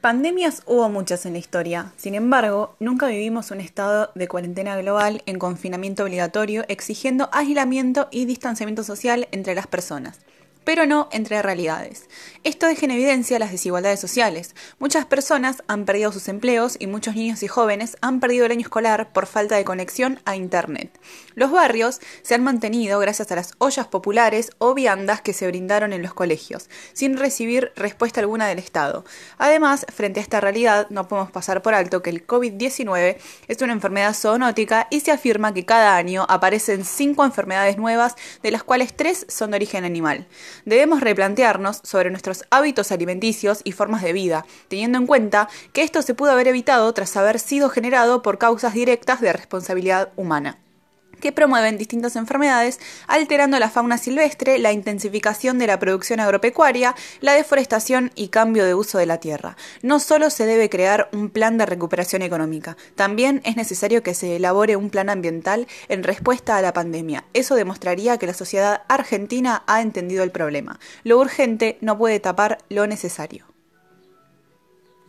Pandemias hubo muchas en la historia, sin embargo, nunca vivimos un estado de cuarentena global en confinamiento obligatorio exigiendo aislamiento y distanciamiento social entre las personas pero no entre realidades. Esto deja en evidencia las desigualdades sociales. Muchas personas han perdido sus empleos y muchos niños y jóvenes han perdido el año escolar por falta de conexión a Internet. Los barrios se han mantenido gracias a las ollas populares o viandas que se brindaron en los colegios, sin recibir respuesta alguna del Estado. Además, frente a esta realidad, no podemos pasar por alto que el COVID-19 es una enfermedad zoonótica y se afirma que cada año aparecen cinco enfermedades nuevas, de las cuales tres son de origen animal debemos replantearnos sobre nuestros hábitos alimenticios y formas de vida, teniendo en cuenta que esto se pudo haber evitado tras haber sido generado por causas directas de responsabilidad humana que promueven distintas enfermedades, alterando la fauna silvestre, la intensificación de la producción agropecuaria, la deforestación y cambio de uso de la tierra. No solo se debe crear un plan de recuperación económica, también es necesario que se elabore un plan ambiental en respuesta a la pandemia. Eso demostraría que la sociedad argentina ha entendido el problema. Lo urgente no puede tapar lo necesario.